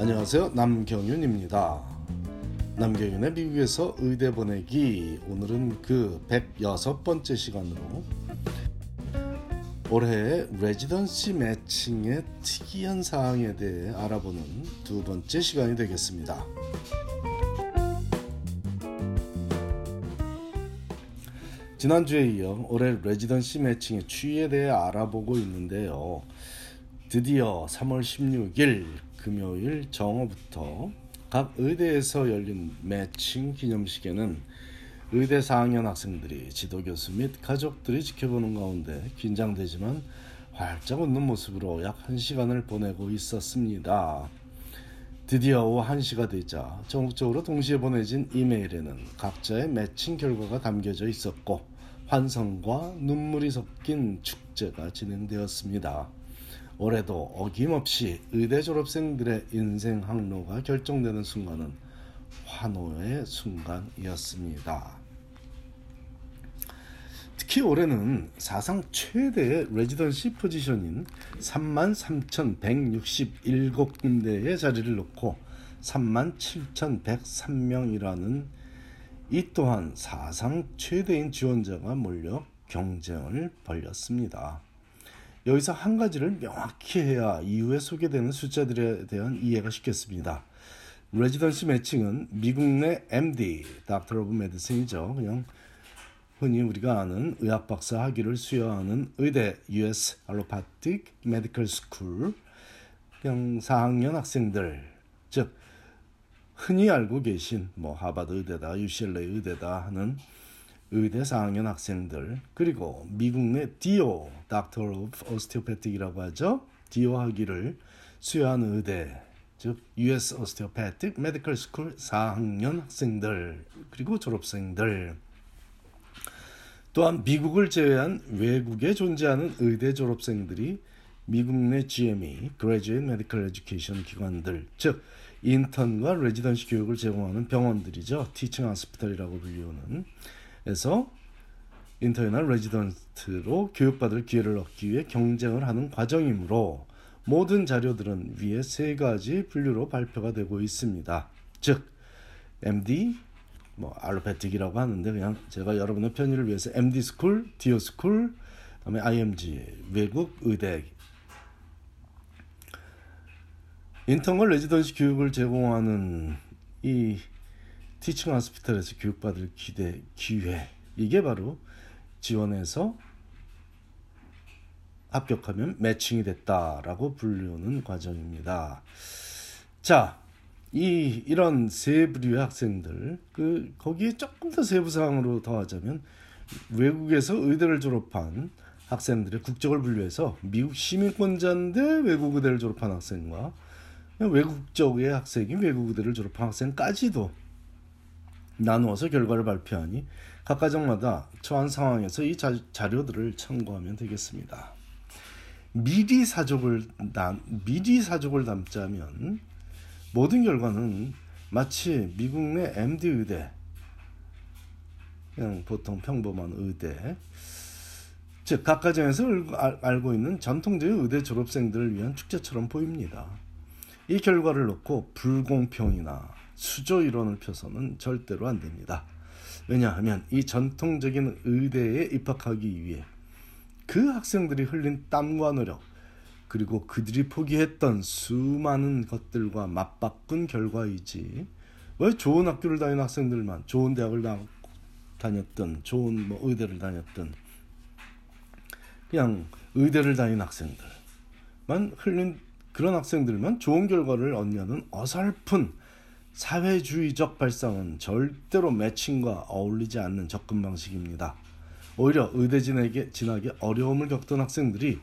안녕하세요. 남경윤입니다. 남경윤의 미국에서 의대 보내기 오늘은 그 106번째 시간으로 올해의 레지던시 매칭의 특이한 사항에 대해 알아보는 두 번째 시간이 되겠습니다. 지난주에 이어 올해 레지던시 매칭의 추이에 대해 알아보고 있는데요. 드디어 3월 16일 금요일 정오부터 각 의대에서 열린 매칭 기념식에는 의대 4학년 학생들이 지도교수 및 가족들이 지켜보는 가운데 긴장되지만 활짝 웃는 모습으로 약 1시간을 보내고 있었습니다. 드디어 오후 1시가 되자 전국적으로 동시에 보내진 이메일에는 각자의 매칭 결과가 담겨져 있었고 환성과 눈물이 섞인 축제가 진행되었습니다. 올해도 어김없이 의대 졸업생들의 인생 항로가 결정되는 순간은 환호의 순간이었습니다. 특히 올해는 사상 최대의 레지던시 포지션인 33,167군데의 자리를 놓고 37,103명이라는 이 또한 사상 최대인 지원자가 몰려 경쟁을 벌였습니다. 여기서 한 가지를 명확히 해야 이후에 소개되는 숫자들에 대한 이해가 쉽겠습니다. 레지던시 매칭은 미국 내 MD, Doctor of Medicine이죠. 그냥 흔히 우리가 아는 의학 박사 학위를 수여하는 의대 US Allopathic 그냥 4학년 학생들 즉 흔히 알고 계신 뭐 하버드 의대다, UCLA 의대다 하는 의대 4학년 학생들 그리고 미국 내 DO, Doctor of Osteopathic이라고 하죠. DO 학위를 수여한 의대 즉 US Osteopathic Medical School 4학년 학생들 그리고 졸업생들 또한 미국을 제외한 외국에 존재하는 의대 졸업생들이 미국 내 GME Graduate Medical Education 기관들 즉 인턴과 레지던시 교육을 제공하는 병원들이죠. 티칭 하스피탈이라고 불리우는 에서 인턴이나 레지던트로 교육받을 기회를 얻기 위해 경쟁을 하는 과정이므로 모든 자료들은 위에 세 가지 분류로 발표가 되고 있습니다. 즉 MD 뭐 allopathic이라고 하는데 그냥 제가 여러분의 편의를 위해서 MD school, DO school, 그다음에 IMG 외국 의대 인턴과 residency 교육을 제공하는 이 티칭 하스피탈에서 교육받을 기대 기회 이게 바로 지원해서 합격하면 매칭이 됐다라고 불리는 과정입니다. 자, 이 이런 세 부류의 학생들 그 거기에 조금 더 세부 사항으로 더하자면 외국에서 의대를 졸업한 학생들의 국적을 분류해서 미국 시민권자인데 외국 의대를 졸업한 학생과 외국적의 학생이 외국 의대를 졸업한 학생까지도 나누어서 결과를 발표하니 각 가정마다 처한 상황에서 이 자, 자료들을 참고하면 되겠습니다. 미리 사족을 남, 미리 사족을 담자면 모든 결과는 마치 미국 내 MD 의대 그냥 보통 평범한 의대 즉 각 가정에서 알고 있는 전통적인 의대 졸업생들을 위한 축제처럼 보입니다. 이 결과를 놓고 불공평이나 수조 이론을 펴서는 절대로 안 됩니다. 왜냐하면 이 전통적인 의대에 입학하기 위해 그 학생들이 흘린 땀과 노력 그리고 그들이 포기했던 수많은 것들과 맞바꾼 결과이지 왜 좋은 학교를 다니는 학생들만 좋은 대학을 다녔던 좋은 뭐 의대를 다녔던 그냥 의대를 다닌 학생들만 흘린 그런 학생들만 좋은 결과를 얻냐는 어설픈 사회주의적 발상은 절대로 매칭과 어울리지 않는 접근 방식입니다. 오히려 의대 진학에, 진학에 어려움을 겪던 학생들이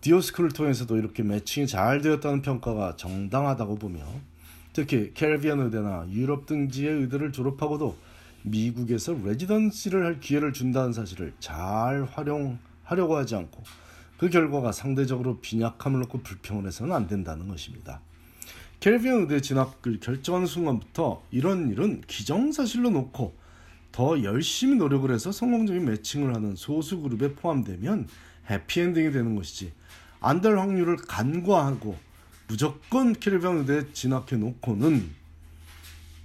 디오스쿨을 통해서도 이렇게 매칭이 잘 되었다는 평가가 정당하다고 보며 특히 캐리비안 의대나 유럽 등지의 의대를 졸업하고도 미국에서 레지던시를 할 기회를 준다는 사실을 잘 활용하려고 하지 않고 그 결과가 상대적으로 빈약함을 놓고 불평을 해서는 안 된다는 것입니다. 캘비안 의대 진학을 결정하는 순간부터 이런 일은 기정사실로 놓고 더 열심히 노력을 해서 성공적인 매칭을 하는 소수 그룹에 포함되면 해피엔딩이 되는 것이지 안 될 확률을 간과하고 무조건 캐리비안 의대 진학해 놓고는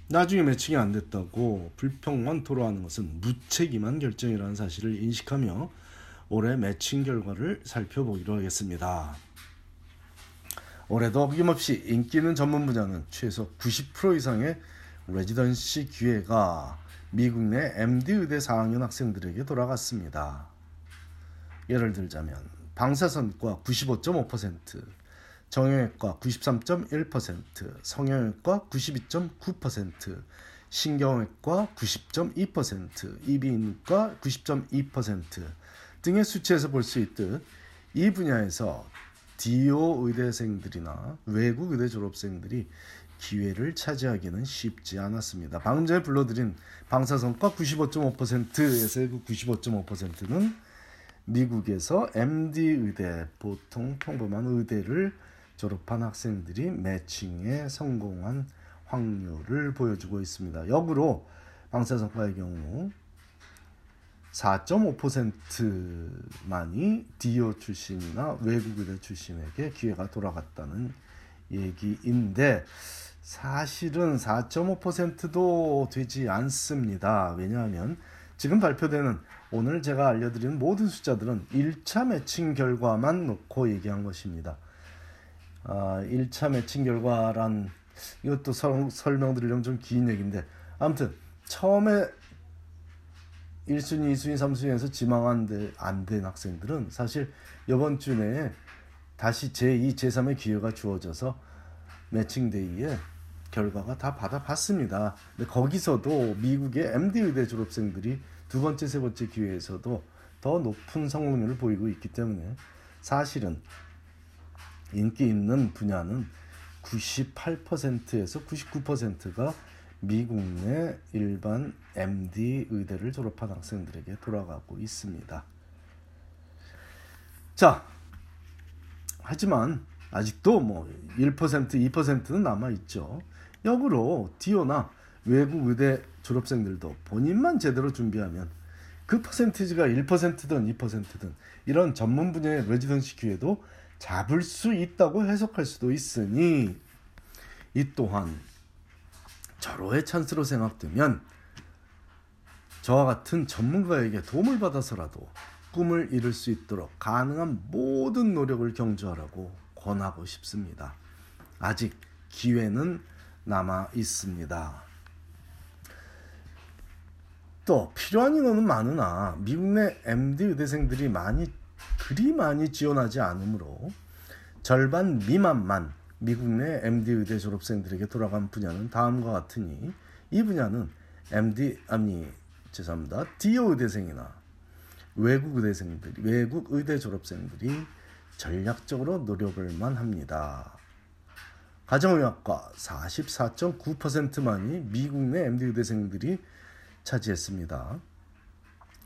나중에 매칭이 안 됐다고 불평만 토로하는 것은 무책임한 결정이라는 사실을 인식하며 올해 매칭 결과를 살펴보기로 하겠습니다. 올해도 어김없이 인기 있는 전문 분야는 최소 90% 이상의 레지던시 기회가 미국 내 MD 의대 4학년 학생들에게 돌아갔습니다. 예를 들자면 방사선과 95.5%, 정형외과 93.1%, 성형외과 92.9%, 신경외과 90.2%, 이비인후과 90.2% 등의 수치에서 볼 수 있듯 이 분야에서 디오 의대생들이나 외국 의대 졸업생들이 기회를 차지하기는 쉽지 않았습니다. 방금 전에 불러드린 방사선과 95.5%에서의 그 95.5%는 미국에서 MD 의대, 보통 평범한 의대를 졸업한 학생들이 매칭에 성공한 확률을 보여주고 있습니다. 역으로 방사선과의 경우 4.5%만이 디오 출신이나 외국 의대 출신에게 기회가 돌아갔다는 얘기인데 사실은 4.5%도 되지 않습니다. 왜냐하면 지금 발표되는 오늘 제가 알려드리는 모든 숫자들은 1차 매칭 결과만 놓고 얘기한 것입니다. 아, 1차 매칭 결과란 이것도 설, 설명드리려면 좀 긴 얘기인데 아무튼 처음에 1순위, 2순위, 3순위에서 지망한 안된 학생들은 사실 이번 주 내에 다시 제2, 제3의 기회가 주어져서 매칭데이에 결과가 다 받아봤습니다. 근데 거기서도 미국의 MD 의대 졸업생들이 두 번째, 세 번째 기회에서도 더 높은 성공률을 보이고 있기 때문에 사실은 인기 있는 분야는 98%에서 99%가 미국 내 일반 MD 의대를 졸업한 학생들에게 돌아가고 있습니다. 자, 하지만 아직도 뭐 1%, 2%는 남아 있죠. 역으로 디오나 외국 의대 졸업생들도 본인만 제대로 준비하면 그 퍼센티지가 1%든 2%든 이런 전문 분야의 레지던시 기회도 잡을 수 있다고 해석할 수도 있으니 이 또한 절호의 찬스로 생각되면 저와 같은 전문가에게 도움을 받아서라도 꿈을 이룰 수 있도록 가능한 모든 노력을 경주하라고 권하고 싶습니다. 아직 기회는 남아 있습니다. 또 필요한 인원은 많으나 미국 내 MD 의대생들이 많이 그리 많이 지원하지 않으므로 절반 미만만 미국 내 MD 의대 졸업생들에게 돌아간 분야는 다음과 같으니 이 분야는 MD 아니 죄송합니다. 디오 의대생이나 외국 의대생들이 외국 의대 졸업생들이 전략적으로 노력을만 합니다. 가정의학과 44.9%만이 미국 내 MD 의대생들이 차지했습니다.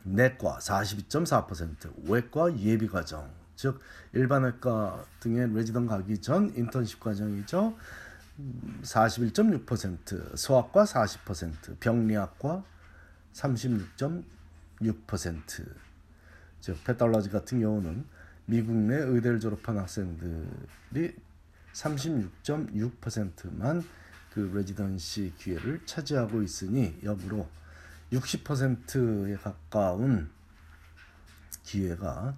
내과 42.4%, 외과 예비과정, 즉 일반외과 등의 레지던 가기 전 인턴십 과정이죠. 41.6%, 소아과 40%, 병리학과 36.6%. 즉 페탈러지 같은 경우는 미국 내 의대를 졸업한 학생들이 36.6%만 그 레지던시 기회를 차지하고 있으니 역으로 60%에 가까운 기회가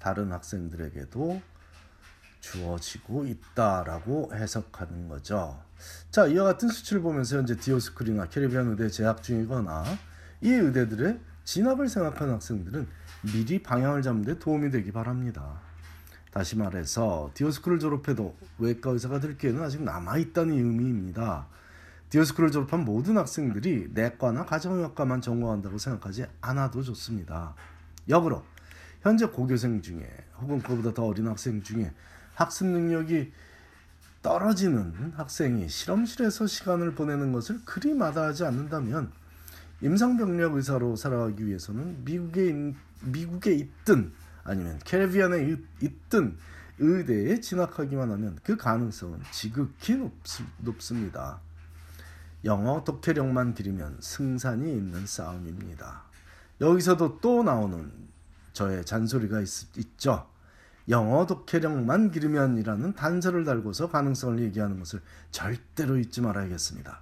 다른 학생들에게도 주어지고 있다라고 해석하는 거죠. 자, 이와 같은 수치를 보면서 현재 디오스쿨이나 캐리비안 의대 재학 중이거나 이 의대들의 진학을 생각하는 학생들은 미리 방향을 잡는 데 도움이 되기 바랍니다. 다시 말해서 디오스쿨을 졸업해도 외과 의사가 될 기회는 아직 남아 있다는 의미입니다. 디오스쿨을 졸업한 모든 학생들이 내과나 가정의학과만 전공한다고 생각하지 않아도 좋습니다. 역으로 현재 고교생 중에 혹은 그보다 더 어린 학생 중에 학습 능력이 떨어지는 학생이 실험실에서 시간을 보내는 것을 그리 마다하지 않는다면 임상병력 의사로 살아가기 위해서는 미국에 미국에 있든 아니면 캐리비안에 있든 의대에 진학하기만 하면 그 가능성은 지극히 높, 습니다 영어 독해력만 들이면 승산이 있는 싸움입니다. 여기서도 또 나오는 저의 잔소리가 있, 있죠. 영어 독해력만 기르면이라는 단서를 달고서 가능성을 얘기하는 것을 절대로 잊지 말아야겠습니다.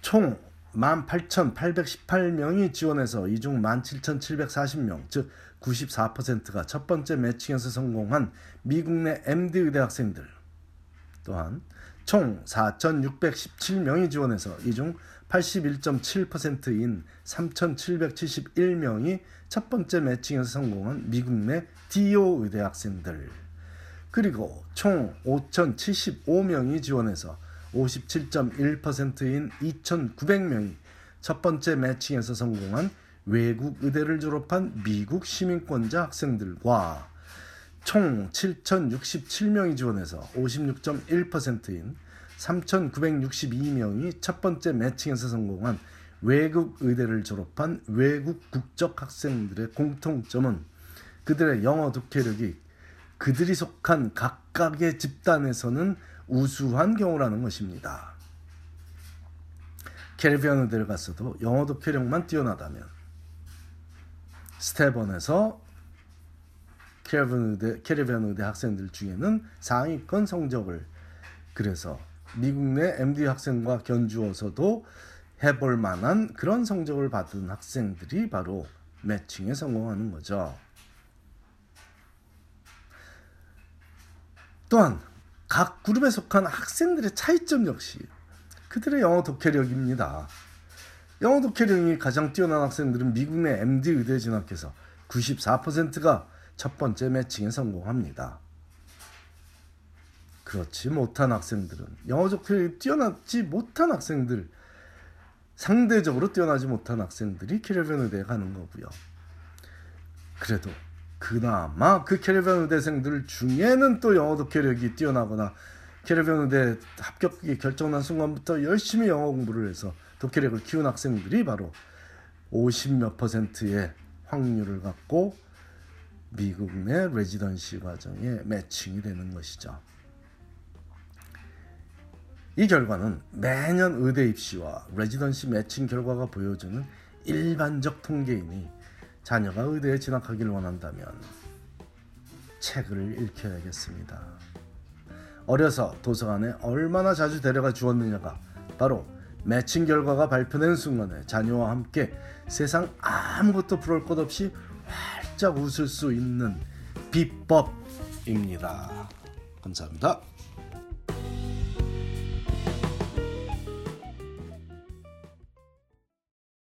총 18,818명이 지원해서 이 중 17,740명, 즉 94%가 첫 번째 매칭에서 성공한 미국 내 MD 의대 학생들 또한 총 4,617명이 지원해서 이 중 81.7%인 3,771명이 첫 번째 매칭에서 성공한 미국 내 DO 의대 학생들. 그리고 총 5,075명이 지원해서 57.1%인 2,900명이 첫 번째 매칭에서 성공한 외국 의대를 졸업한 미국 시민권자 학생들과 총 7,067명이 지원해서 56.1%인 3,962명이 첫 번째 매칭에서 성공한 외국 의대를 졸업한 외국 국적 학생들의 공통점은 그들의 영어 독해력이 그들이 속한 각각의 집단에서는 우수한 경우라는 것입니다. 캐리비안 의대를 갔어도 영어 독해력만 뛰어나다면 스테번에서 캐리비안 의대, 캐리비안 의대 학생들 중에는 상위권 성적을 그래서 미국 내 MD 학생과 견주어서도 해볼 만한 그런 성적을 받은 학생들이 바로 매칭에 성공하는 거죠. 또한 각 그룹에 속한 학생들의 차이점 역시 그들의 영어 독해력입니다. 영어 독해력이 가장 뛰어난 학생들은 미국 내 MD 의대에 진학해서 94%가 첫 번째 매칭에 성공합니다. 그렇지 못한 학생들은 영어 독해력이 뛰어나지 못한 학생들 상대적으로 뛰어나지 못한 학생들이 캐리비안 의대에 가는 거고요. 그래도 그나마 그 캐리비안 의대생들 중에는 또 영어 독해력이 뛰어나거나 캐리비안 의대 합격이 결정난 순간부터 열심히 영어 공부를 해서 독해력을 키운 학생들이 바로 50몇 퍼센트의 확률을 갖고 미국 내 레지던시 과정에 매칭이 되는 것이죠. 이 결과는 매년 의대 입시와 레지던시 매칭 결과가 보여주는 일반적 통계이니 자녀가 의대에 진학하기를 원한다면 책을 읽혀야겠습니다. 어려서 도서관에 얼마나 자주 데려가 주었느냐가 바로 매칭 결과가 발표된 순간에 자녀와 함께 세상 아무것도 부러울 것 없이 활짝 웃을 수 있는 비법입니다. 감사합니다.